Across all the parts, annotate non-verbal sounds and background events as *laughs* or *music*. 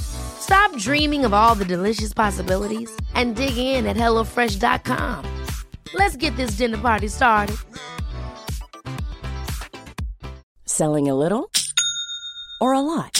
Stop dreaming of all the delicious possibilities and dig in at HelloFresh.com. Let's get this dinner party started. Selling a little or a lot?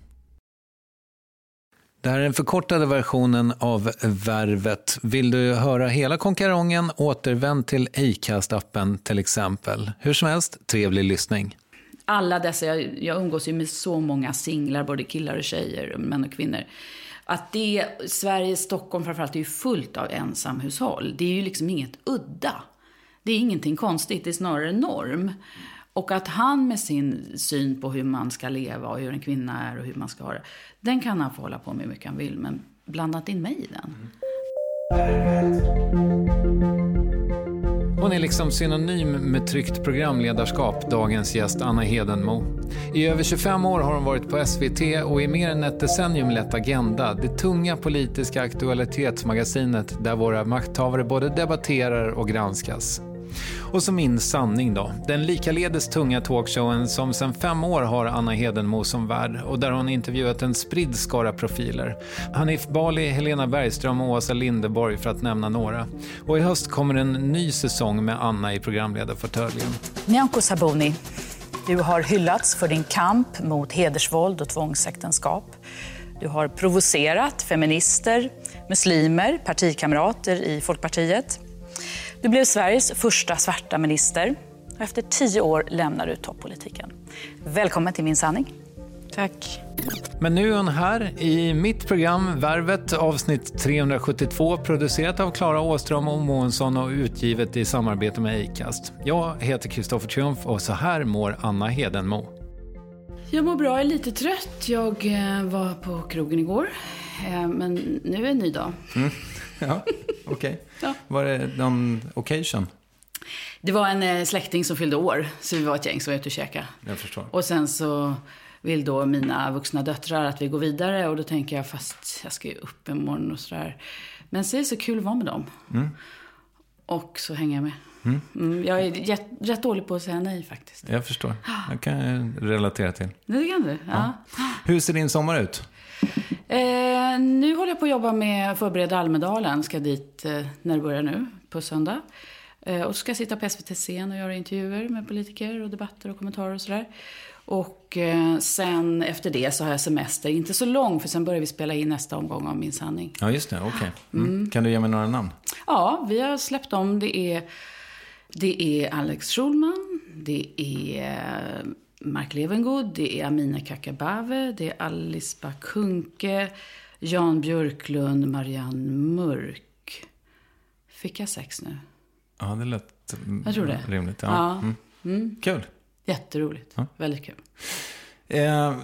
Det här är den förkortade versionen av Värvet. Vill du höra hela konkarongen, återvänd till Acast-appen till exempel. Hur som helst, trevlig lyssning. Alla dessa, jag, jag umgås ju med så många singlar, både killar och tjejer, män och kvinnor. Att det, Sverige, Stockholm framförallt, är ju fullt av ensamhushåll. Det är ju liksom inget udda. Det är ingenting konstigt, det är snarare norm. Och att han med sin syn på hur man ska leva och hur en kvinna är och hur man ska ha det, den kan han få hålla på med hur mycket han vill, men blandat in mig i den. Hon är liksom synonym med tryggt programledarskap, dagens gäst Anna Hedenmo. I över 25 år har hon varit på SVT och i mer än ett decennium lett Agenda, det tunga politiska aktualitetsmagasinet där våra makthavare både debatterar och granskas. Och så Min sanning då, den likaledes tunga talkshowen som sedan fem år har Anna Hedenmo som värd och där hon intervjuat en spridd skara profiler. Hanif Bali, Helena Bergström och Åsa Lindeborg för att nämna några. Och i höst kommer en ny säsong med Anna i programledarfåtöljen. Nyamko Sabuni, du har hyllats för din kamp mot hedersvåld och tvångsäktenskap. Du har provocerat feminister, muslimer, partikamrater i Folkpartiet. Du blev Sveriges första svarta minister och efter tio år lämnar du toppolitiken. Välkommen till Min sanning. Tack. Men nu är hon här i mitt program Värvet avsnitt 372 producerat av Klara Åström och Månsson och utgivet i samarbete med Acast. Jag heter Kristoffer Triumf och så här mår Anna Hedenmo. Jag mår bra, jag är lite trött. Jag eh, var på krogen igår, eh, men nu är en ny dag. Mm. *laughs* Ja, okej. Okay. ja. Var det någon occasion? Det var en eh, släkting som fyllde år, så vi var ett gäng som var ute och käkade. Jag förstår. Och sen så vill då mina vuxna döttrar att vi går vidare och då tänker jag, fast jag ska ju upp imorgon och sådär. Men så är det så kul att vara med dem. Mm. Och så hänger jag med. Mm. Mm, jag är rätt, rätt dålig på att säga nej faktiskt. Jag förstår. Det kan jag relatera till. Det kan du? Ja. ja. Hur ser din sommar ut? Eh, nu håller jag på att jobba med förbereda Almedalen. Ska dit eh, när det börjar nu, på söndag. Eh, och så ska jag sitta på SVT scen och göra intervjuer med politiker och debatter och kommentarer och sådär. Och eh, sen efter det så har jag semester. Inte så lång, för sen börjar vi spela in nästa omgång av Min sanning. Ja, just det. Okej. Okay. Mm. Mm. Kan du ge mig några namn? Ja, vi har släppt om. Det är Det är Alex Schulman, det är Mark Levengood, det är Amina Kakabave, det är Alice Bakunke, Jan Björklund, Marianne Mörk. Fick jag sex nu? Ja, det lät jag tror det. rimligt. Ja. Ja. Mm. Mm. Kul. Jätteroligt. Ja. Väldigt kul. Eh,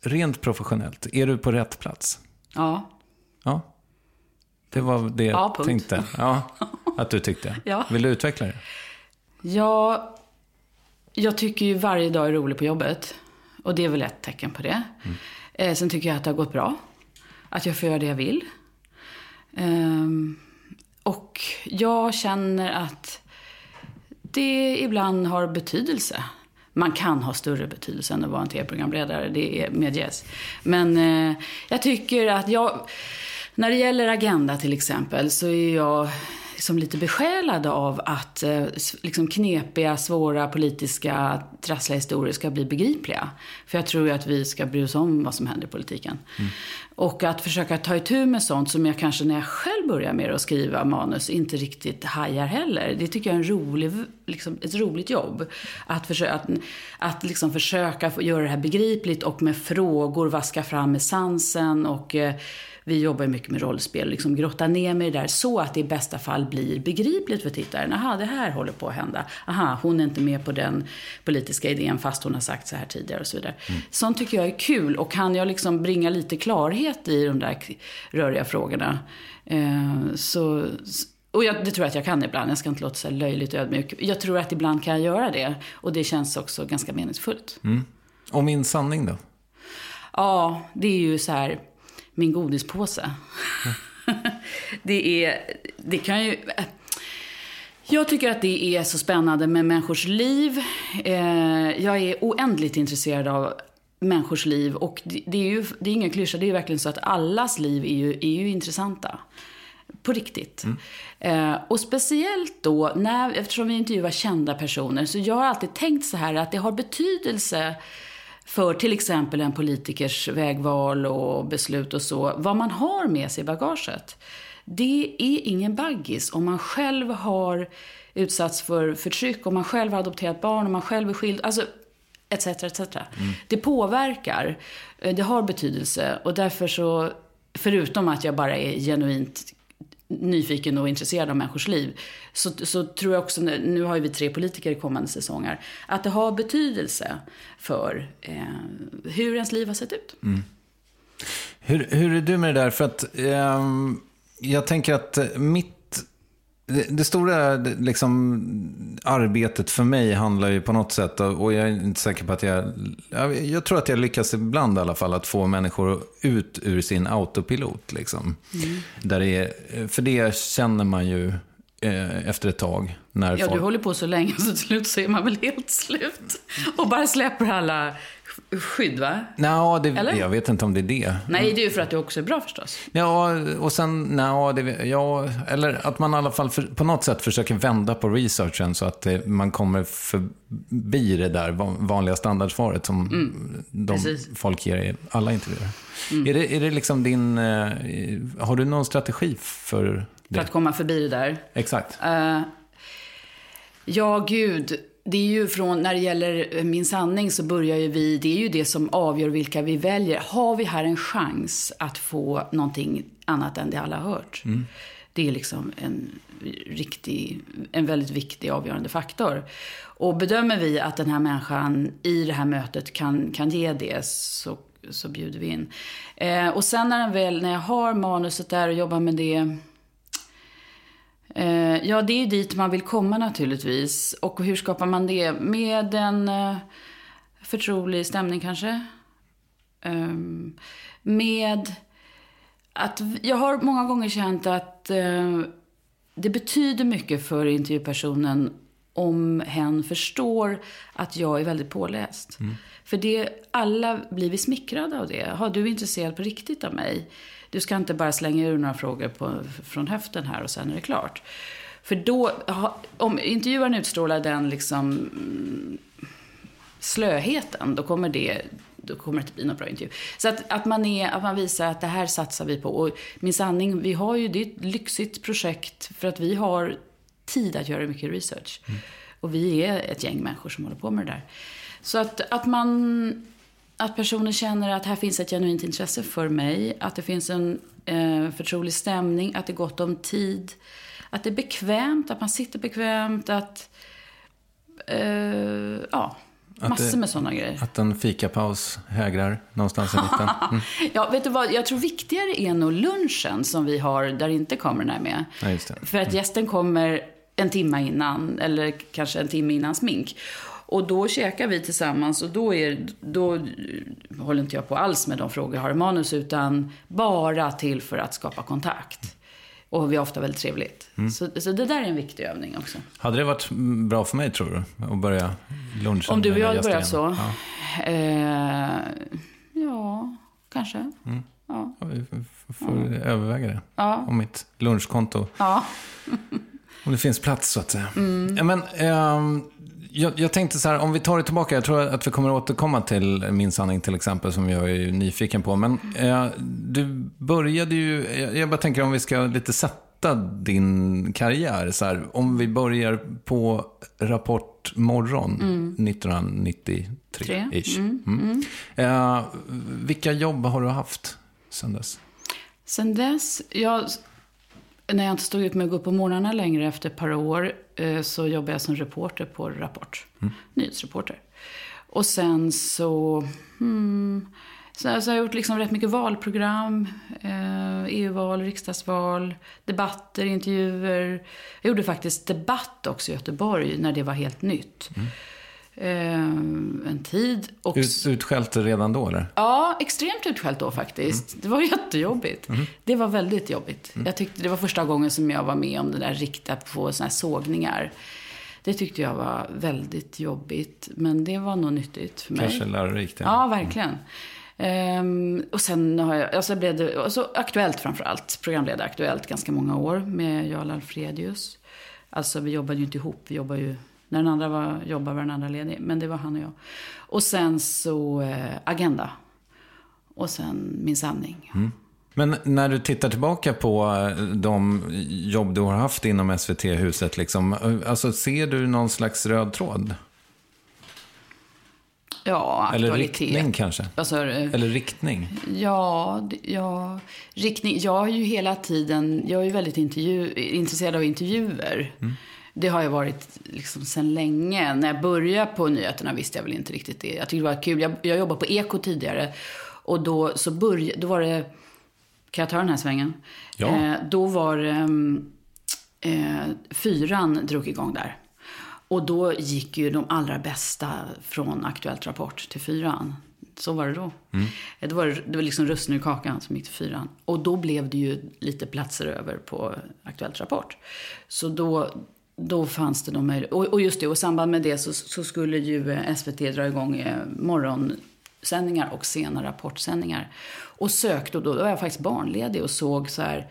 rent professionellt, är du på rätt plats? Ja. Ja. Det var det Ja, jag tänkte. Ja, att du tyckte. *laughs* Ja. Vill du utveckla det? Ja, jag tycker ju varje dag är rolig på jobbet. Och det är väl ett tecken på det. Eh, sen tycker jag att det har gått bra. Att jag får göra det jag vill. Ehm, och jag känner att det ibland har betydelse. Man kan ha större betydelse än att vara en tv-programledare, det är- medges. Men eh, jag tycker att jag... När det gäller Agenda till exempel så är jag liksom lite besjälad av att eh, liksom knepiga, svåra politiska, trassliga historier ska bli begripliga. För jag tror ju att vi ska bry oss om vad som händer i politiken. Och att försöka ta itu med sånt som jag kanske när jag själv börjar med att skriva manus inte riktigt hajar heller. Det tycker jag är en rolig, liksom, ett roligt jobb. Att, försöka, att, att liksom försöka göra det här begripligt och med frågor vaska fram essensen. Och eh, vi jobbar mycket med rollspel, liksom grotta ner mig i det där så att det i bästa fall blir begripligt för tittaren. Aha, det här håller på att hända. Aha, hon är inte med på den politiska idén fast hon har sagt så här tidigare och så vidare. Sånt tycker jag är kul och kan jag liksom bringa lite klarhet i de där röriga frågorna eh, så och jag, det tror jag att jag kan ibland. Jag ska inte låta så löjligt ödmjuk. Jag tror att ibland kan jag göra det. Och det känns också ganska meningsfullt. Och min sanning då? Ja, det är ju så här min godispåse. *laughs* det är, det kan ju... Jag tycker att det är så spännande med människors liv. Eh, jag är oändligt intresserad av människors liv. Och det, är ju det är ingen klyscha, det är ju verkligen så att allas liv är ju, är ju intressanta. På riktigt. Eh, och speciellt då, när, eftersom vi intervjuar kända personer, så jag har alltid tänkt så här att det har betydelse för till exempel en politikers vägval och beslut och så, vad man har med sig i bagaget. Det är ingen baggis om man själv har utsatts för förtryck, om man själv har adopterat barn, om man själv är skild. Alltså, etc. etc. Det påverkar, eh, det har betydelse och därför så, förutom att jag bara är genuint nyfiken och intresserad av människors liv, så, så tror jag också, nu har ju vi tre politiker i kommande säsonger, att det har betydelse för eh, hur ens liv har sett ut. Mm. Hur, hur är du med det där? För att eh, jag tänker att mitt... Det, det stora liksom, arbetet för mig handlar ju på något sätt, och jag är inte säker på att jag... Jag, jag tror att jag lyckas ibland i alla fall att få människor ut ur sin autopilot. Liksom. Där det är, för det känner man ju eh, efter ett tag. När Ja, folk... du håller på så länge *laughs* så till slut så är man väl helt slut. Och bara släpper alla skydd, va? Nå, det, Eller? jag vet inte om det är det. Nej, det är ju för att du också är bra förstås. Ja, och sen, no, det, ja, eller att man i alla fall för, på något sätt försöker vända på researchen så att eh, man kommer förbi det där van- vanliga standardsvaret som de precis. folk ger i alla intervjuer. Är, det, är det liksom din, eh, har du någon strategi för För det? att komma förbi det där. Exakt. Eh, ja, gud. Det är ju från, när det gäller eh, Min sanning så börjar ju vi, det är ju det som avgör vilka vi väljer. Har vi här en chans att få någonting annat än det alla hört? Det är liksom en riktig, en väldigt viktig avgörande faktor. Och bedömer vi att den här människan i det här mötet kan, kan ge det så, så bjuder vi in. Eh, och sen när, den väl, när jag har manuset där och jobbar med det ja, det är ju dit man vill komma naturligtvis. Och hur skapar man det? Med en eh, förtrolig stämning kanske? Ehm, med att jag har många gånger känt att eh, det betyder mycket för intervjupersonen om hen förstår att jag är väldigt påläst. För det, alla blir vi smickrade av det. Har du är intresserad på riktigt av mig? Du ska inte bara slänga ur några frågor på, från höften här och sen är det klart. För då, om intervjuaren utstrålar den liksom mm, slöheten, då kommer det då kommer det inte bli någon bra intervju. Så att, att, man är, att man visar att det här satsar vi på. Och min sanning, vi har ju, det är ett lyxigt projekt för att vi har tid att göra mycket research. Och vi är ett gäng människor som håller på med det där. Så att, att man... Att personen känner att här finns ett genuint intresse för mig. Att det finns en eh, förtrolig stämning. Att det är gott om tid. Att det är bekvämt. Att man sitter bekvämt. Att... Eh, ja, Att massor det- med sådana grejer. Att en fikapaus hägrar någonstans i mitten. *laughs* Mm. Ja, vet du vad? Jag tror viktigare är nog lunchen som vi har där inte kamerorna är med. Ja. Mm. För att gästen kommer en timme innan, eller kanske en timme innan smink. Och då käkar vi tillsammans och då, är, då håller inte jag på alls med de frågor jag har i manus, utan bara till för att skapa kontakt. Och vi har ofta väldigt trevligt. Mm. Så, så det där är en viktig övning också. Hade det varit bra för mig, tror du? Att börja lunchen Om du och jag hade börjat så? Ja. Eh, ja, kanske. Mm. Ja. Ja, vi får överväga det. Ja. Om mitt lunchkonto. ja. Om det finns plats, så att säga. Mm. Ja, men, ehm, jag, jag tänkte så här, om vi tar det tillbaka. Jag tror att vi kommer att återkomma till Min sanning till exempel, som jag är ju nyfiken på. Men eh, du började ju... Jag, jag bara tänker om vi ska lite sätta din karriär. Så här, om vi börjar på Rapport morgon 1993-ish. Mm. Eh, vilka jobb har du haft sen dess? Sen dess, jag, när jag inte stod ut med att gå upp på morgnarna längre efter ett par år, eh, så jobbade jag som reporter på Rapport. Nyhetsreporter. Och sen så, hmm, så, så har jag gjort liksom rätt mycket valprogram. Eh, EU-val, riksdagsval, debatter, intervjuer. Jag gjorde faktiskt debatt också i Göteborg när det var helt nytt. Eh, en tid. Och Ut, utskällt redan då, eller? Ja, extremt utskällt då faktiskt. Det var *laughs* jättejobbigt. Det var väldigt jobbigt. Jag tyckte det var första gången som jag var med om det där riktiga på såna här sågningar. Det tyckte jag var väldigt jobbigt. Men det var nog nyttigt för mig. Kanske lärorikt. Ja, verkligen. Ehm, och sen har jag, alltså blev det, alltså Aktuellt framför allt. Programledare Aktuellt ganska många år med Jarl Alfredius. Alltså vi jobbade ju inte ihop, vi jobbade ju, när den andra var, jobbade var den andra ledig. Men det var han och jag. Och sen så eh, Agenda. Och sen Min sanning. Men när du tittar tillbaka på eh, de jobb du har haft inom SVT-huset, liksom, eh, alltså, ser du någon slags röd tråd? Ja, Eller aktualitet. riktning kanske? Sa du? Eller riktning? Ja, ja, riktning. Jag har ju hela tiden, jag är ju väldigt intervju, intresserad av intervjuer. Det har jag varit liksom sedan länge. När jag började på nyheterna visste jag väl inte riktigt det. Jag tyckte det var kul. Jag, jag jobbade på Eko tidigare. Och då, så börj, då var det, kan jag ta den här svängen? Ja. Eh, då var mm, eh, fyran drog igång där. Och då gick ju de allra bästa från Aktuellt Rapport till fyran. Så var det då. Eh, Det var, det var liksom russinen i kakan som gick till fyran. Och då blev det ju lite platser över på Aktuellt Rapport. Så då, då fanns det de möjligheter. Och, och just det, och i samband med det så, så skulle ju eh, SVT dra igång eh, morgonsändningar och sena rapportsändningar. Och sökte, och då, då var jag faktiskt barnledig och såg så här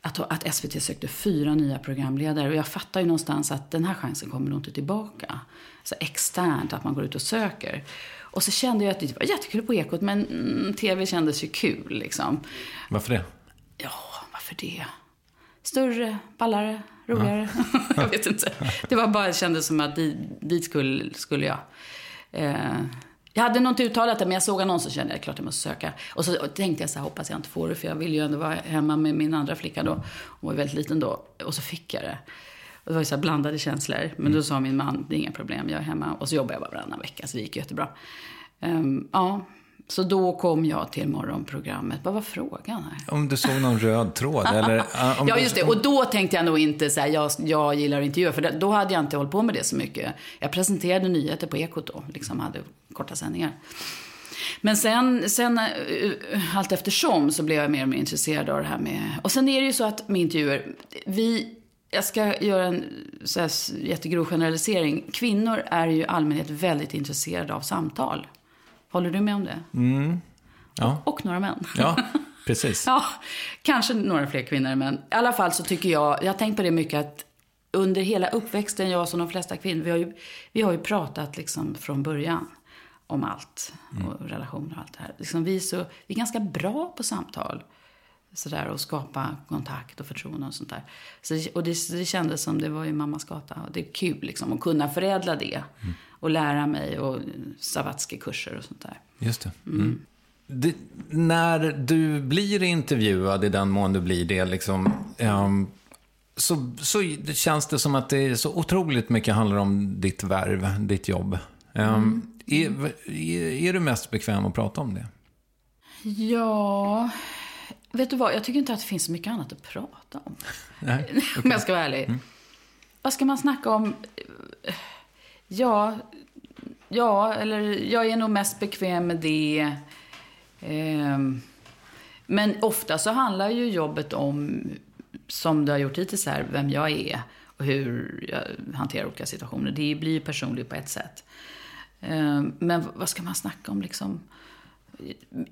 att, att SVT sökte fyra nya programledare. Och jag fattar ju någonstans att den här chansen kommer nog inte tillbaka. Så externt, att man går ut och söker. Och så kände jag att det var jättekul på Ekot, men mm, tv kändes ju kul liksom. Varför det? Ja, varför det? Större, ballare, roligare. *laughs* jag vet inte. Det var bara, det kändes som att dit, dit skulle, skulle jag. Eh, jag hade nog inte uttalat det, men jag såg annonsen och kände jag klart jag måste söka. Och så tänkte jag så här, hoppas jag inte får det, för jag vill ju ändå vara hemma med min andra flicka då. Hon var väldigt liten då. Och så fick jag det. Och det var ju så blandade känslor. Men då sa min man, det är inga problem, jag är hemma. Och så jobbade jag bara varannan vecka, så det gick jättebra. Ehm, ja, så då kom jag till morgonprogrammet. Vad var frågan här? Om du såg någon röd tråd? eller, *laughs* om Ja, just det. Och då tänkte jag nog inte så här, jag, jag gillar intervjuer. För då hade jag inte hållit på med det så mycket. Jag presenterade nyheter på Ekot då, liksom hade korta sändningar. Men sen, sen eh, allt eftersom så blev jag mer och mer intresserad av det här med... Och sen är det ju så att med intervjuer, vi... Jag ska göra en så här, jättegrov generalisering. Kvinnor är ju i allmänhet väldigt intresserade av samtal. Håller du med om det? Ja. Och några män. ja, *laughs* precis. Ja, kanske några fler kvinnor, men i alla fall så tycker jag, jag har tänkt på det mycket att under hela uppväxten, jag som de flesta kvinnor, vi har ju, vi har ju pratat liksom från början om allt och relationer och allt det här. Liksom vi, så, vi är ganska bra på samtal. Sådär, och skapa kontakt och förtroende och sånt där. Så, och det, det kändes som det var ju mammas gata. Och det är kul liksom att kunna förädla det. Och lära mig och Savatsky-kurser och sånt där. Just det. Mm. det. När du blir intervjuad, i den mån du blir det, liksom, ehm, så, så det känns det som att det är så otroligt mycket handlar om ditt värv, ditt jobb. Ehm, är, är, är du mest bekväm att prata om det? Ja, vet du vad? Jag tycker inte att det finns så mycket annat att prata om. Nej. *laughs* Om jag ska vara ärlig. Vad ska man snacka om? Ja, ja, eller jag är nog mest bekväm med det. Ehm, men ofta så handlar ju jobbet om, som det har gjort hittills här, vem jag är och hur jag hanterar olika situationer. Det blir ju personligt på ett sätt. Ehm, men vad ska man snacka om liksom?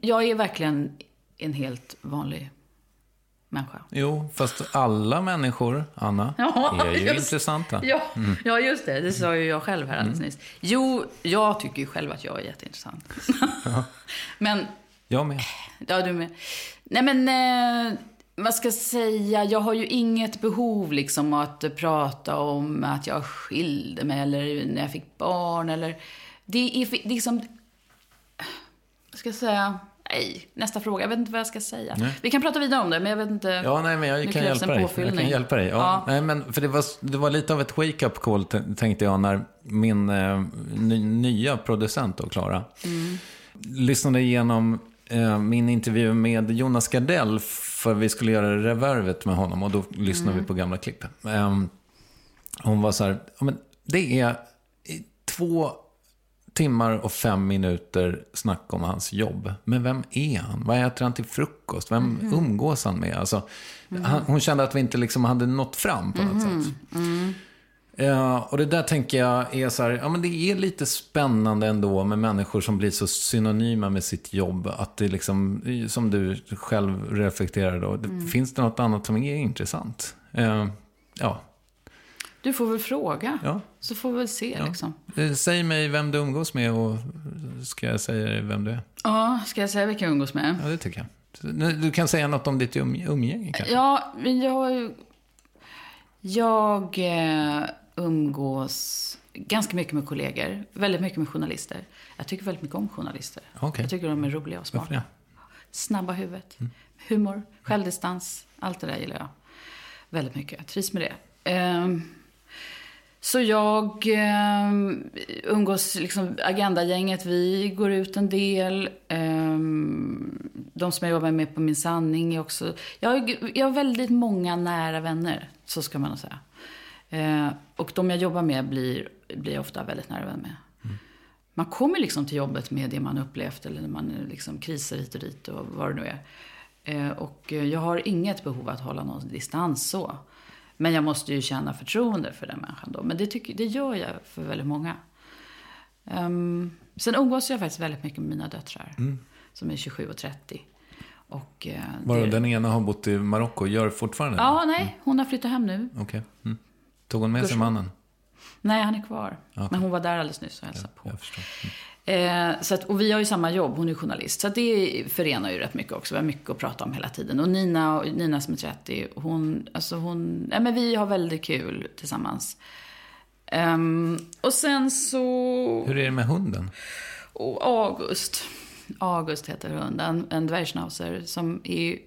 Jag är verkligen en helt vanlig människa. Jo, fast alla människor, Anna, Ja, är ju just- intressanta. Ja, ja, just det. Det sa ju jag själv här alldeles nyss. Jo, jag tycker ju själv att jag är jätteintressant. *laughs* men, Jag med. ja du med. Nej men, eh, vad ska jag säga? Jag har ju inget behov liksom att prata om att jag skilde mig eller när jag fick barn eller... Det är det är liksom... Vad ska jag säga? Nej, nästa fråga. Jag vet inte vad jag ska säga. Nej. Vi kan prata vidare om det, men jag vet inte. Ja, nej, men jag kan hjälpa dig. Jag kan hjälpa dig. Ja, Ja. Nej, men för det var, det var lite av ett wake-up call, tänkte jag, när min eh, ny, nya producent, då, Klara, Mm. lyssnade igenom eh, min intervju med Jonas Gardell, för vi skulle göra revervet med honom, och då lyssnade Mm. vi på gamla klipp. Eh, hon var så här, ja, men det är två timmar och fem minuter snack om hans jobb. Men vem är han? Vad äter han till frukost? Vem umgås han med? Alltså, han, hon kände att vi inte liksom hade nått fram på något sätt. Ja, och det där tänker jag är så här, ja men det är lite spännande ändå med människor som blir så synonyma med sitt jobb. Att det liksom, som du själv reflekterar då, det, finns det något annat som är intressant? Eh, ja, Du får väl fråga. ja. Så får vi väl se Ja. liksom. Eh, Säg mig vem du umgås med och ska jag säga dig vem du är? Ja, ska jag säga vilka jag umgås med? Ja, det tycker jag. Du kan säga något om ditt um, umgänge kanske? Ja, jag... Jag eh, umgås ganska mycket med kollegor. Väldigt mycket med journalister. Jag tycker väldigt mycket om journalister. Okej. Jag tycker de är roliga och Varför smarta. det? Snabba huvudet. Humor, självdistans. Allt det där gillar jag. Väldigt mycket. Jag trivs med det. Ehm, så jag ehm, umgås, liksom, Agenda-gänget, vi går ut en del. Ehm, de som jag jobbar med på Min Sanning är också... Jag, har- jag har väldigt många nära vänner, så ska man säga. Eh, och de jag jobbar med blir, blir jag ofta väldigt nära vän med. Man kommer liksom till jobbet med det man upplevt eller när man liksom kriser hit och dit och vad det nu är. Eh, och eh, jag har inget behov att hålla någon distans så. Men jag måste ju känna förtroende för den människan då. Men det, tycker, det gör jag för väldigt många. Ehm, sen umgås jag faktiskt väldigt mycket med mina döttrar. Som är 27 och 30. Och, eh, Bara det- den ena har bott i Marocko, gör fortfarande? Ja, nej. Hon har flyttat hem nu. Okej. Mm. Tog hon med sig Gudskelov. mannen? Nej, han är kvar. Okej. Men hon var där alldeles nyss och hälsade på. Mm. Eh, så att, och vi har ju samma jobb, hon är journalist. Så det förenar ju rätt mycket också. Vi har mycket att prata om hela tiden. Och Nina, och Nina som är 30, hon, alltså hon, nej men vi har väldigt kul tillsammans. Ehm, och sen så, Hur är det med hunden? och August. August heter hunden, en dvärgschnauzer som är,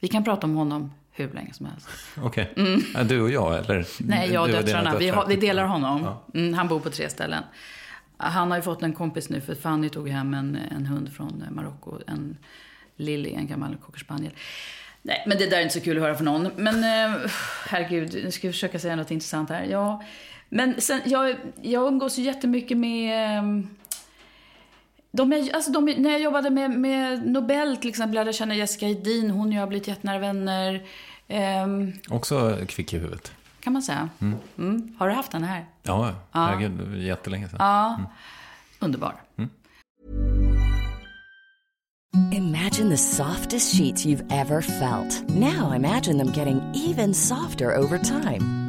vi kan prata om honom hur länge som helst. Okej. Ja, du och jag, eller? Mm. Nej, jag och döttrarna. Vi, har, vi delar honom. Ja. Mm, han bor på tre ställen. Han har ju fått en kompis nu, för Fanny tog hem en, en hund från Marocko. En Lilly, en gammal cockerspaniel. Nej, men det där är inte så kul att höra för någon. Men eh, herregud, nu ska jag försöka säga något intressant här. Ja, men sen, jag, jag umgås ju jättemycket med... eh, De är, alltså de, när jag jobbade med, med Nobel till exempel, lärde jag känna Jessica Edin. Hon och jag har blivit jättenära vänner. Ehm, Också kvick i huvudet kan man säga. Mm. Har du haft den här? Ja, herregud, det var jättelänge sedan. Ja. Underbar. Imagine the softest sheets you've ever felt. Now imagine them getting even softer over time.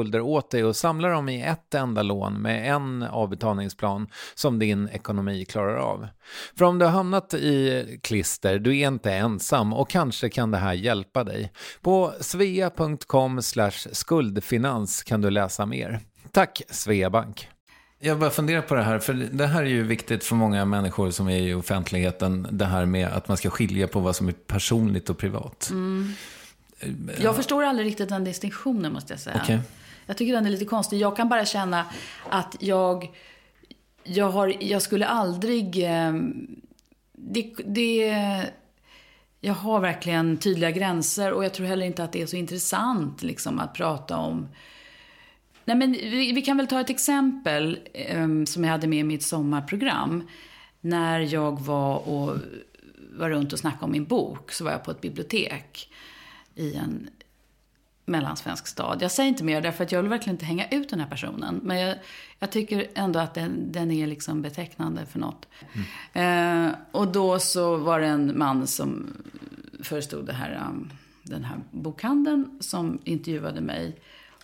skulder åt dig och samlar dem i ett enda lån med en avbetalningsplan som din ekonomi klarar av. För om du har hamnat i klister, du är inte ensam och kanske kan det här hjälpa dig. På svea.com skuldfinans kan du läsa mer. Tack Sveabank! Jag bara funderar på det här, för det här är ju viktigt för många människor som är i offentligheten, det här med att man ska skilja på vad som är personligt och privat. Mm. Jag förstår aldrig riktigt den distinktionen måste jag säga. Okay. Jag tycker den är lite konstig. Jag kan bara känna att jag, jag, har, jag skulle aldrig... Eh, det, det, jag har verkligen tydliga gränser och jag tror heller inte att det är så intressant liksom, att prata om... Nej, men vi, vi kan väl ta ett exempel um, som jag hade med i mitt sommarprogram. När jag var och var runt och snackade om min bok så var jag på ett bibliotek i en mellansvensk stad. Jag säger inte mer därför att jag vill verkligen inte hänga ut den här personen. Men jag, jag tycker ändå att den, den, är liksom betecknande för något. Mm. Eh, och då så var det en man som förestod det här, um, den här bokhandeln som intervjuade mig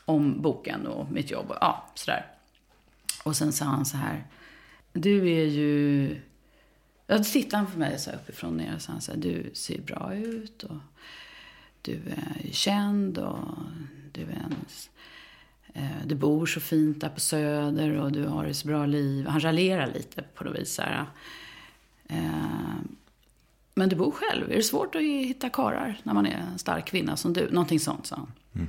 om boken och mitt jobb. Och, ja, sådär. Och sen sa han så här. Du är ju... Ja, då tittade han på mig så här uppifrån ner och sa han så här, du ser bra ut. Och du är känd och du, är en, eh, du bor så fint där på Söder och du har ett så bra liv. Han raljerar lite på något vis. Här. Eh, men du bor själv. Är det svårt att hitta karar när man är en stark kvinna som du? Någonting sånt, sa han. Mm.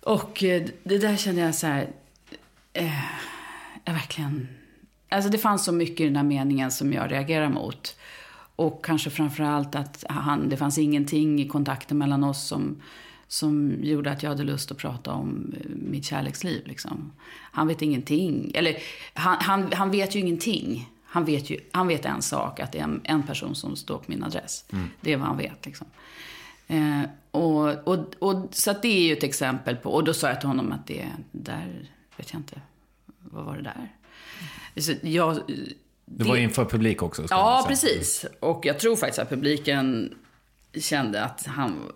Och eh, det där kände jag så här... Eh, jag verkligen... Alltså det fanns så mycket i den här meningen som jag reagerar mot. Och kanske framför allt att han, det fanns ingenting i kontakten mellan oss som, som gjorde att jag hade lust att prata om eh, mitt kärleksliv. Liksom. Han vet ingenting. Eller han, han, han vet ju ingenting. Han vet, ju, han vet en sak, att det är en, en person som står på min adress. Mm. Det är vad han vet. Liksom. Eh, och, och, och, så det är ju ett exempel på, och då sa jag till honom att det där, vet jag inte, vad var det där? Så jag, det var inför publik också? Ja, precis. Och jag tror faktiskt att publiken kände att han...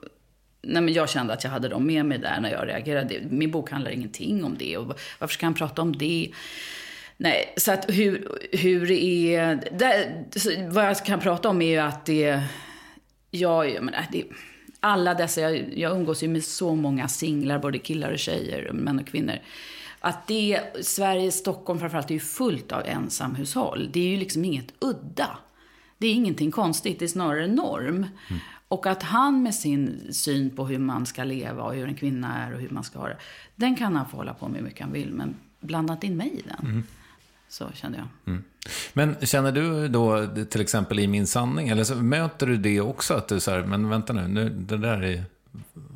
Nej, men jag kände att jag hade dem med mig där när jag reagerade. Min bok handlar ingenting om det. Och varför ska han prata om det? Nej, så att hur, hur det är... Det, vad jag kan prata om är ju att det... Jag, jag menar, det, alla dessa, jag, jag umgås ju med så många singlar, både killar och tjejer, män och kvinnor. Att det, Sverige, Stockholm framförallt, är ju fullt av ensamhushåll. Det är ju liksom inget udda. Det är ingenting konstigt, det är snarare norm. Mm. Och att han med sin syn på hur man ska leva och hur en kvinna är och hur man ska ha det. Den kan han få hålla på med hur mycket han vill, men blanda inte in mig i den. Mm. Så kände jag. Mm. Men känner du då till exempel i Min sanning, eller så möter du det också? Att du säger, men vänta nu, nu det där är,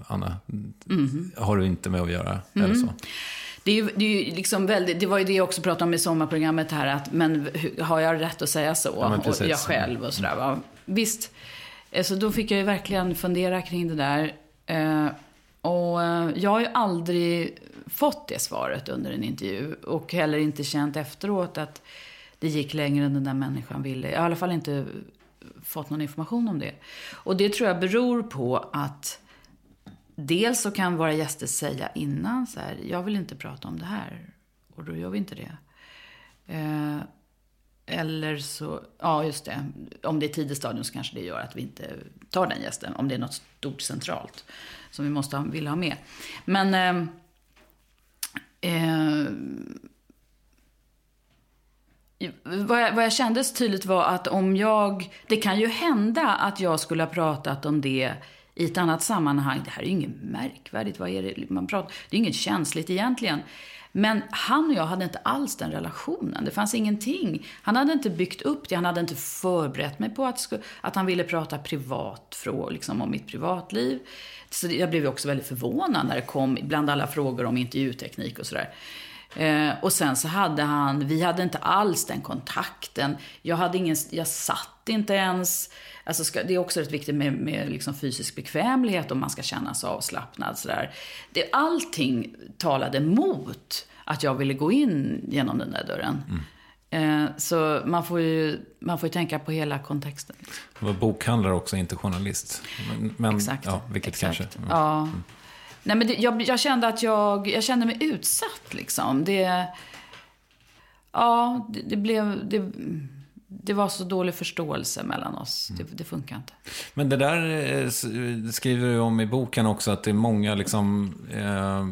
Anna, mm. har du inte med att göra? Eller mm. så? Det, är ju, det, är liksom väldigt, det var ju det jag också pratade om i sommarprogrammet här, att men har jag rätt att säga så? Ja, och jag själv och sådär. Va? Visst, så då fick jag ju verkligen fundera kring det där. Eh, och eh, jag har ju aldrig fått det svaret under en intervju. Och heller inte känt efteråt att det gick längre än den där människan ville. Jag har i alla fall inte fått någon information om det. Och det tror jag beror på att dels så kan våra gäster säga innan så här, jag vill inte prata om det här. Och då gör vi inte det. Eh, eller så, ja just det, om det är tidigt stadium så kanske det gör att vi inte tar den gästen. Om det är något stort centralt som vi måste ha, vill ha med. Men eh, eh, vad, jag, vad jag kände så tydligt var att om jag, det kan ju hända att jag skulle ha pratat om det i ett annat sammanhang. Det här är ju inget märkvärdigt, vad är det man pratar Det är inget känsligt egentligen. Men han och jag hade inte alls den relationen. Det fanns ingenting. Han hade inte byggt upp det. Han hade inte förberett mig på att, att han ville prata privat liksom, om mitt privatliv. Så jag blev också väldigt förvånad när det kom bland alla frågor om intervjuteknik och sådär. Eh, och sen så hade han, vi hade inte alls den kontakten. Jag hade ingen, jag satt inte ens. Alltså ska, det är också rätt viktigt med, med liksom fysisk bekvämlighet om man ska känna sig avslappnad. Sådär. Det, allting talade mot att jag ville gå in genom den där dörren. Mm. Eh, så man får, ju, man får ju tänka på hela kontexten. Du var bokhandlare också, inte journalist. Men, men Exakt. Ja, vilket Exakt. kanske... Mm. Ja. Mm. Nej, men det, jag, jag, kände att jag, jag kände mig utsatt liksom. Det, ja, det, det blev... Det, det var så dålig förståelse mellan oss. Det, det, funkar inte. Men det där eh, skriver du om i boken också, att det är många liksom... Eh,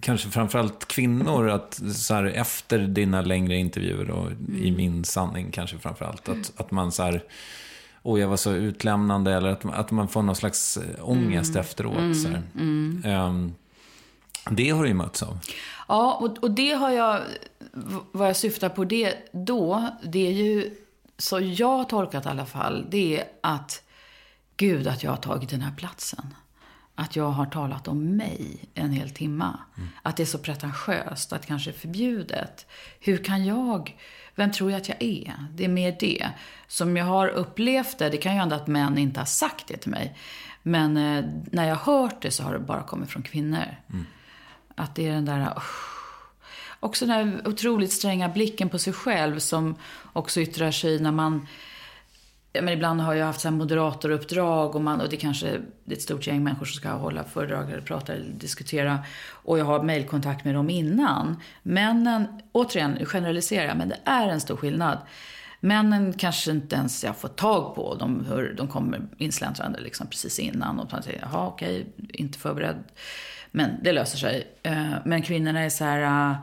kanske framförallt kvinnor, att så här, efter dina längre intervjuer och mm. i Min sanning kanske framförallt, att, att man så här och jag var så utlämnande eller att, att man får någon slags eh, ångest mm. efteråt. Mm. Så um, det har du ju mötts av. Ja, och, och det har jag, vad jag syftar på det då, det är ju, så jag har tolkat i alla fall, det är att Gud att jag har tagit den här platsen. Att jag har talat om mig en hel timma. Mm. Att det är så pretentiöst, att det kanske är förbjudet. Hur kan jag vem tror jag att jag är? Det är mer det. Som jag har upplevt det, det kan ju hända att män inte har sagt det till mig. Men eh, när jag har hört det så har det bara kommit från kvinnor. Mm. Att det är den där... Uh, också den där otroligt stränga blicken på sig själv som också yttrar sig när man men ibland har jag haft så här moderatoruppdrag och, man, och det kanske är ett stort gäng människor som ska hålla föredrag eller prata eller diskutera. Och jag har mejlkontakt med dem innan. Männen, återigen generaliserar jag, men det är en stor skillnad. Männen kanske inte ens jag får tag på. De, hör, de kommer insläntrande liksom precis innan och säger, jaha okej, inte förberedd. Men det löser sig. Eh, men kvinnorna är så här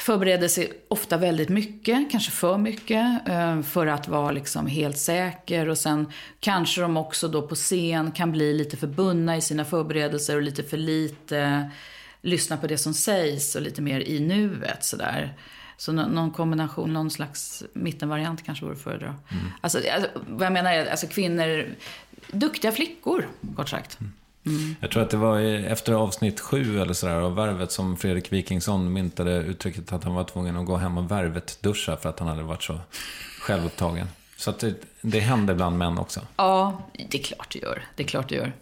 förbereder sig ofta väldigt mycket, kanske för mycket, eh, för att vara liksom helt säker. Och sen kanske de också då på scen kan bli lite för bundna i sina förberedelser och lite för lite lyssna på det som sägs och lite mer i nuet sådär. Så någon kombination, någon slags mittenvariant kanske vore att föredra. Mm. Alltså, alltså, vad jag menar är, alltså kvinnor, duktiga flickor, kort sagt. Mm. Mm. Jag tror att det var efter avsnitt sju eller sådär av Värvet som Fredrik Wikingsson myntade uttrycket att han var tvungen att gå hem och värvet-duscha för att han hade varit så självupptagen. Så att det, det händer bland män också. Ja, det är klart det gör. Det är klart det gör.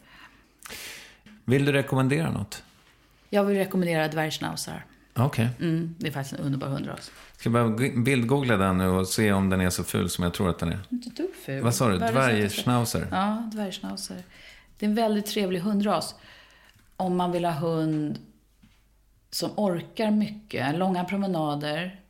Vill du rekommendera något? Jag vill rekommendera dvärgschnauzar. Okej. Mm, det är faktiskt en underbar hundras. Ska jag bara bildgoogla den nu och se om den är så ful som jag tror att den är. Inte dugg ful. Vad sa du? Dvärgschnauzer? Ja, dvärgschnauzer. Det är en väldigt trevlig hundras. Om man vill ha hund som orkar mycket, långa promenader,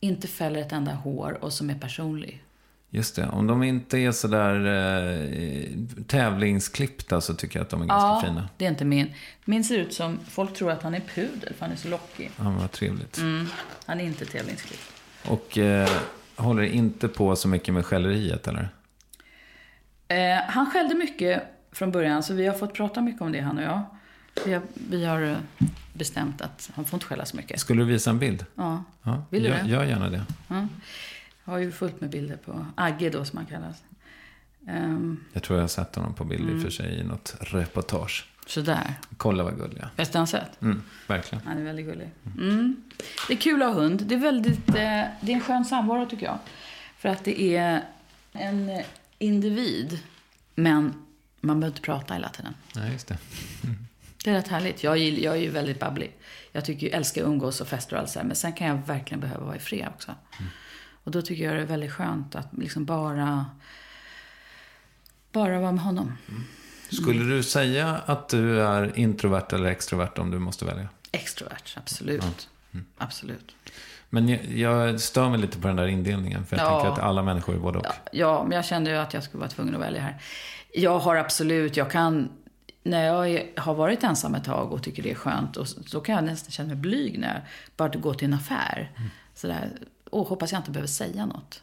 inte fäller ett enda hår och som är personlig. Just det. Om de inte är sådär eh, tävlingsklippta så tycker jag att de är ganska fina. det är inte min. Min ser ut som, folk tror att han är pudel för han är så lockig. Ja, vad trevligt. Mm, han är inte tävlingsklippt. Och eh, håller inte på så mycket med skälleriet, eller? Eh, han skällde mycket från början, så vi har fått prata mycket om det, han och jag. Vi har, vi har eh, bestämt att han får inte skälla så mycket. Skulle du visa en bild? Ja, Ja, Vill du det? Gör gärna det. jag har ju fullt med bilder på Agge då, som han kallas. Ehm, Jag tror jag har sett honom på bild Mm. i och för sig i något reportage. sådär. Kolla vad gulliga. Bästa han sett? Mm, verkligen. Han är väldigt gullig. Mm. Det är kul att ha hund. Det är, väldigt, eh, det är en skön samvaro tycker jag. För att det är en individ, men man behöver inte prata hela tiden. Nej, just det. Det är rätt härligt. Jag, gill- jag är ju väldigt babblig. Jag tycker ju, älskar att umgås och fester och allt så här, Men sen kan jag verkligen behöva vara i fred också. Och då tycker jag det är väldigt skönt att liksom bara, bara vara med honom. Skulle du säga att du är introvert eller extrovert om du måste välja? Extrovert, absolut. Absolut. Men jag, jag stör mig lite på den där indelningen. För jag Ja. tänker att alla människor är både och. Ja, ja, men jag kände ju att jag skulle vara tvungen att välja här. Jag har absolut, jag kan, när jag har varit ensam ett tag och tycker det är skönt, och så, kan jag nästan känna mig blyg när jag bara går till en affär. Sådär, och hoppas jag inte behöver säga något.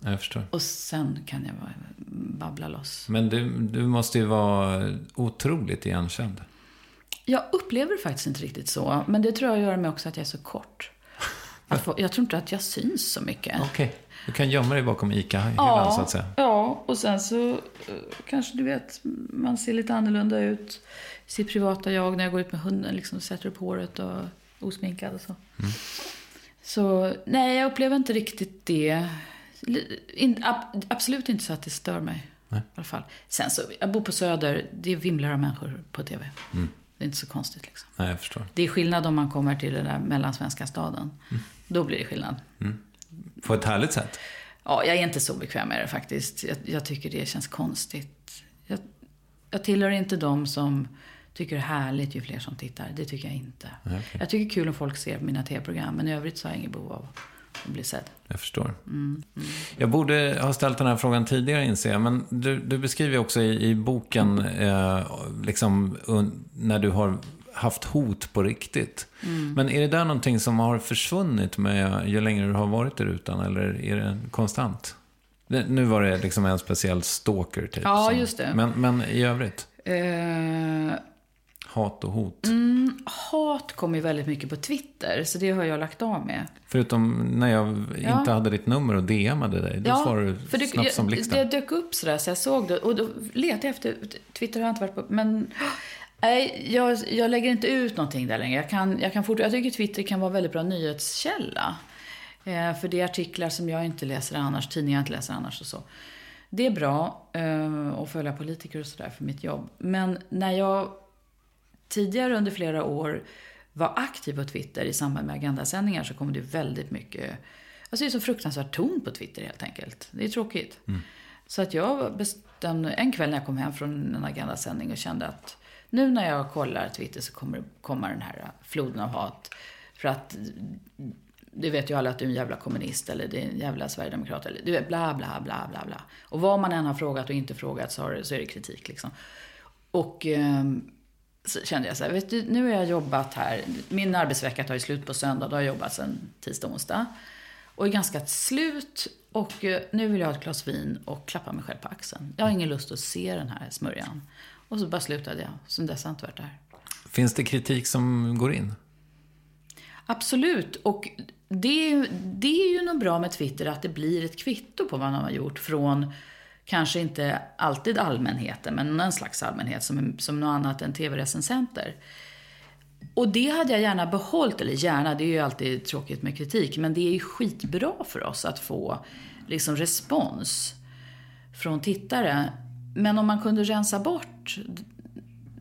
Ja, Jag förstår. Och sen kan jag babbla loss. Men du, du måste ju vara otroligt igenkänd. Jag upplever det faktiskt inte riktigt så, men det tror jag gör med också att jag är så kort. *laughs* Jag, får, jag tror inte att jag syns så mycket. Okej. Du kan gömma dig bakom ICA-hyllan så att säga. Ja, och sen så eh, kanske du vet, man ser lite annorlunda ut. Sitt privata jag när jag går ut med hunden, liksom sätter upp håret och osminkad och så. Mm. Så nej, jag upplever inte riktigt det. In, ab, absolut inte så att det stör mig. Nej. I alla fall. Sen så, jag bor på Söder, det vimlar av människor på TV. Mm. Det är inte så konstigt liksom. Nej, jag förstår. Det är skillnad om man kommer till den där mellansvenska staden. Mm. Då blir det skillnad. På ett härligt sätt. Ja, jag är inte så bekväm med det faktiskt. Jag, jag tycker det känns konstigt. Jag, jag tillhör inte de som tycker det är härligt ju fler som tittar. Det tycker jag inte. Okej. Jag tycker det är kul om folk ser mina tv-program. Men i övrigt så har jag inget behov av att bli sedd. Jag förstår. Mm, Jag borde ha ställt den här frågan tidigare inser jag. Men du, du beskriver också i, i boken eh, liksom, un, när du har haft hot på riktigt. Mm. Men är det där någonting som har försvunnit med ju längre du har varit där utan eller är det konstant? Nu var det liksom en speciell stalker typ. Ja, som- just det. Men, men i övrigt? Eh, Hat och hot. Mm. hat kommer ju väldigt mycket på Twitter. Så det har jag lagt av med. Förutom när jag Ja. inte hade ditt nummer och DMade dig. Då svarade du för det, snabbt som jag, blixten. det dök upp sådär så jag såg det. Och då letade jag efter, Twitter har jag inte varit på, men nej, jag, jag lägger inte ut någonting där längre. Jag, kan, jag, kan fort, jag tycker Twitter kan vara väldigt bra nyhetskälla. Eh, för det är artiklar som jag inte läser annars, tidningar jag inte läser annars och så. Det är bra eh, att följa politiker och sådär för mitt jobb. Men när jag tidigare under flera år var aktiv på Twitter i samband med agendasändningar så kom det väldigt mycket... Alltså det är så fruktansvärt ton på Twitter helt enkelt. Det är tråkigt. Så att jag bestämde en kväll när jag kom hem från en agendasändning och kände att nu när jag kollar Twitter så kommer det komma den här floden av hat. För att det vet ju alla att du är en jävla kommunist eller det är en jävla sverigedemokrat eller du vet bla bla bla bla bla. Och vad man än har frågat och inte frågat så, har, det- så är det kritik liksom. Och eh, så kände jag så här, vet du, nu har jag jobbat här. Min arbetsvecka tar ju slut på söndag. Då har jag jobbat sedan tisdag, onsdag. Och är ganska slut. Och eh, nu vill jag ha ett glas vin och klappa mig själv på axeln. Jag har ingen lust att se den här smörjan. Och så bara slutade jag. Sen dess har jag inte varit där. Finns det kritik som går in? Absolut. Och det är, det är ju något bra med Twitter att det blir ett kvitto på vad man har gjort från kanske inte alltid allmänheten, men en slags allmänhet som, som något annat än tv-recensenter. Och det hade jag gärna behållit, eller gärna, det är ju alltid tråkigt med kritik, men det är ju skitbra för oss att få liksom respons från tittare. Men om man kunde rensa bort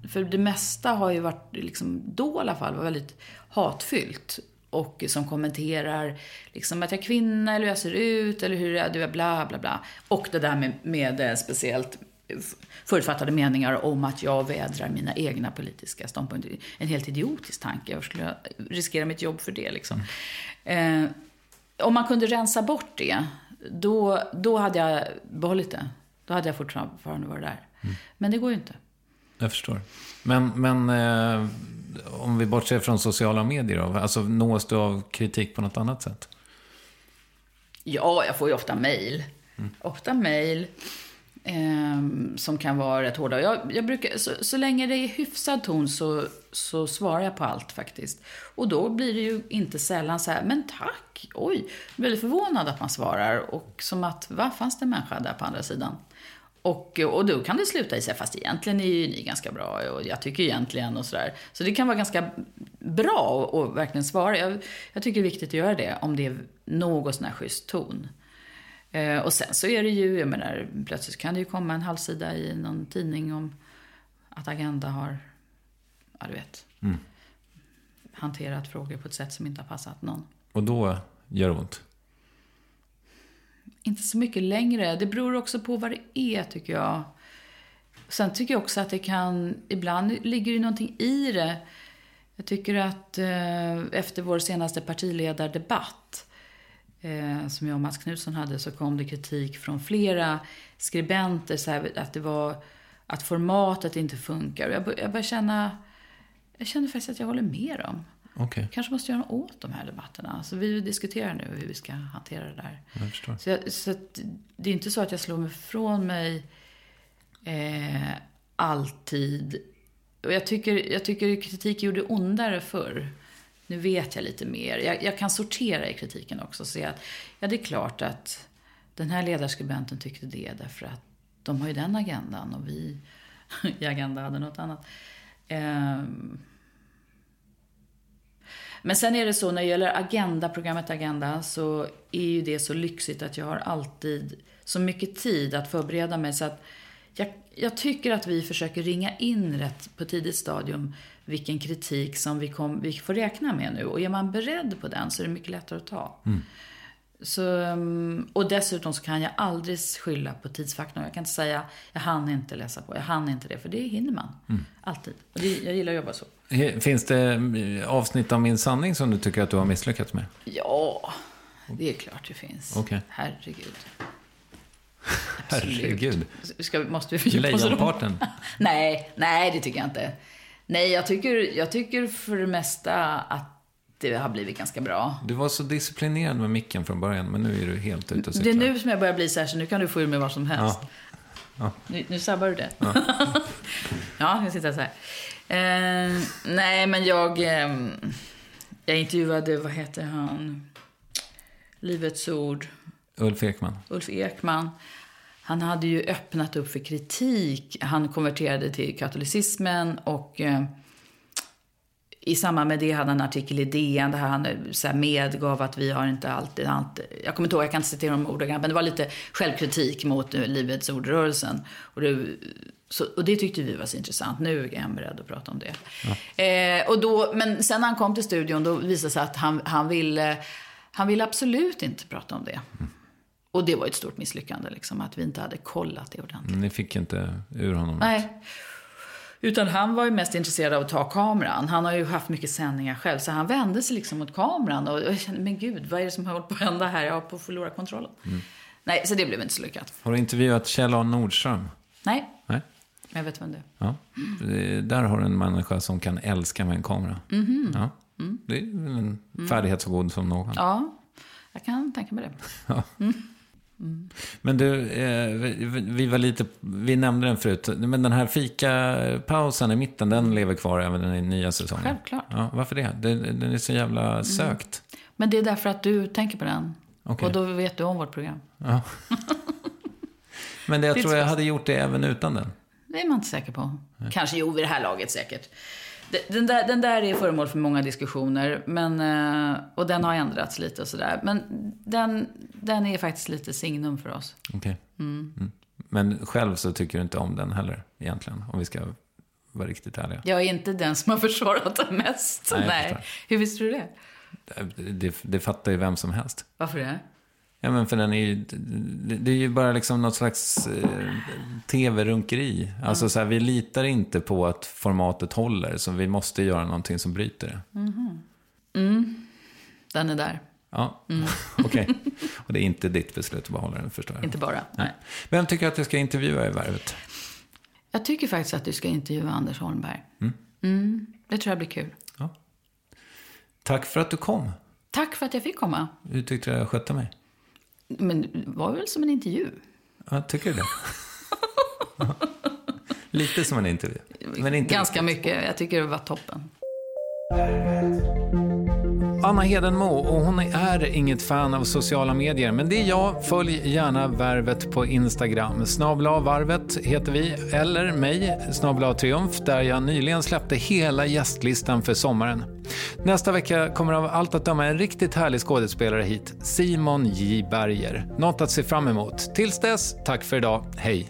för det mesta har ju varit, liksom, då i alla fall, var väldigt hatfyllt. Och som kommenterar liksom att jag är kvinna eller hur jag ser ut eller hur jag, är, bla bla bla. Och det där med, med eh, speciellt förutfattade meningar om att jag vädrar mina egna politiska ståndpunkter. En helt idiotisk tanke. Jag skulle riskera mitt jobb för det. Liksom. Eh, om man kunde rensa bort det, då, då hade jag behållit det. Då hade jag fortfarande varit där. Mm. Men det går ju inte. Jag förstår. Men, men eh, om vi bortser från sociala medier då, alltså nås du av kritik på något annat sätt? Ja, jag får ju ofta mejl. Mm. Ofta mejl eh, som kan vara rätt hårda. Jag, jag brukar, så, så länge det är hyfsad ton så, så svarar jag på allt faktiskt. Och då blir det ju inte sällan så här, men tack, oj, jag är väldigt förvånad att man svarar. Och som att, vad fanns det en människa där på andra sidan? Och, och då kan det sluta i sig, fast egentligen är ju ni ganska bra och jag tycker egentligen och sådär. Så det kan vara ganska bra att verkligen svara. Jag, jag, tycker det är viktigt att göra det om det är något sån här schysst ton. Eh, och sen så är det ju, jag menar, plötsligt kan det ju komma en halvsida i någon tidning om att Agenda har, ja du vet, mm. hanterat frågor på ett sätt som inte har passat någon. Och då gör det ont? Inte så mycket längre. Det beror också på vad det är, tycker jag. Sen tycker jag också att det kan, ibland ligger det någonting i det. Jag tycker att eh, efter vår senaste partiledardebatt, eh, som jag och Mats Knutsson hade, så kom det kritik från flera skribenter, så här, att det var, att formatet inte funkar. Jag, jag börjar känna, jag känner faktiskt att jag håller med dem. Okay. Kanske måste göra något åt de här debatterna. Så vi diskuterar nu hur vi ska hantera det där. Jag förstår. Så, jag, så det är inte så att jag slår mig från mig eh, alltid. Och jag tycker, jag tycker kritik gjorde ondare förr. Nu vet jag lite mer. Jag, jag kan sortera i kritiken också och se att ja, det är klart att den här ledarskribenten tyckte det därför att de har ju den agendan och vi *laughs* i Agenda hade något annat. Eh, men sen är det så när det gäller Agenda, programmet Agenda, så är ju det så lyxigt att jag har alltid så mycket tid att förbereda mig. Så att jag, jag tycker att vi försöker ringa in rätt på tidigt stadium vilken kritik som vi, kom, vi får räkna med nu. Och är man beredd på den så är det mycket lättare att ta. Mm. Så, mm, och dessutom så kan jag aldrig skylla på tidsfaktorn. Jag kan inte säga, jag hann inte läsa på, jag hann inte det. För det hinner man. Mm. Alltid. Och det, jag gillar att jobba så. Finns det eh, avsnitt av Min sanning som du tycker att du har misslyckats med? Ja, det är klart det finns. Okay. Herregud. *laughs* Herregud. Ska, måste vi fördjupa oss Lejonparten? *laughs* nej, nej, det tycker jag inte. Nej, jag tycker, jag tycker för det mesta att det har blivit ganska bra. Du var så disciplinerad med micken från början, men nu är du helt ute och cyklar. Det är nu som jag börjar bli så här, så nu kan du få ur mig vad som helst. Ja. Ja. Nu, nu sabbar du det. Ja, *laughs* ja jag sitter så här. Eh, nej, men jag... Eh, jag intervjuade, vad heter han? Livets Ord. Ulf Ekman. Ulf Ekman. Han hade ju öppnat upp för kritik. Han konverterade till katolicismen och eh, i samband med det hade han en artikel i DN där han eh, så medgav att vi har inte alltid, alltid jag kommer inte ihåg, jag kan inte citera dem ordagrant, men det var lite självkritik mot uh, Livets ordrörelsen. Och det, så, och det tyckte vi var så intressant. Nu är han beredd att prata om det. Ja. Eh, och då, men sen när han kom till studion då visade det sig att han, han, ville, han ville absolut inte prata om det. Mm. Och det var ett stort misslyckande, liksom, att vi inte hade kollat det ordentligt. Ni fick inte ur honom Nej. Utan han var ju mest intresserad av att ta kameran. Han har ju haft mycket sändningar själv. Så han vände sig liksom mot kameran. Och jag kände, men gud, vad är det som har hållit på att hända här? Jag har på att förlora kontrollen. Mm. Nej, så det blev inte så lyckat. Har du intervjuat Kjell A. Nordström? Nej. Nej. Jag vet vem det är. Ja. Mm. Där har du en människa som kan älska med en kamera. Mm. Ja. Mm. Det är en färdighet så god som någon. Ja, jag kan tänka mig det. Ja. Mm. Mm. Men du, eh, vi var lite, vi nämnde den förut, men den här fikapausen i mitten, den lever kvar även i nya säsongen? Självklart. Ja, varför det? Den, är så jävla mm. sökt. Men det är därför att du tänker på den. Okay. Och då vet du om vårt program. Ja. *laughs* men det, jag tror jag hade gjort det även utan den. Det är man inte säker på. Nej. Kanske jo, vid det här laget säkert. Den där, den där är föremål för många diskussioner. Men, eh, och den har ändrats lite och sådär. Men den, den är faktiskt lite signum för oss. Okej. Okay. Mm. Mm. Men själv så tycker du inte om den heller egentligen? Om vi ska vara riktigt ärliga. Jag är inte den som har *laughs* försvarat det mest. Nej, Nej. Hur visste du det? Det, det fattar ju vem som helst. Varför det? Ja, men för den är ju, det, är ju bara liksom något slags eh, tv-runkeri. Alltså så här, vi litar inte på att formatet håller, så vi måste göra någonting som bryter det. Den är där. Ja, *laughs* okej. Och det är inte ditt beslut att behålla den, förstår jag. Inte bara. Nej. Vem tycker att jag ska intervjua i Värvet? Jag tycker faktiskt att du ska intervjua Anders Holmberg. Mm, det tror jag blir kul. Tack för att du kom. Tack för att jag fick komma. Hur tyckte du jag skötte mig? Men det var väl som en intervju? Ja, tycker du det? *laughs* Lite som en intervju. Men inte Ganska riktigt. mycket. Jag tycker det var toppen. Anna Hedenmo, och hon är inget fan av sociala medier, men det är jag. Följ gärna Värvet på Instagram. Snabla Varvet heter vi, eller mig, Snabla Triumf, där jag nyligen släppte hela gästlistan för sommaren. Nästa vecka kommer av allt att döma en riktigt härlig skådespelare hit, Simon J. Berger. Något att se fram emot. Tills dess, tack för idag. Hej!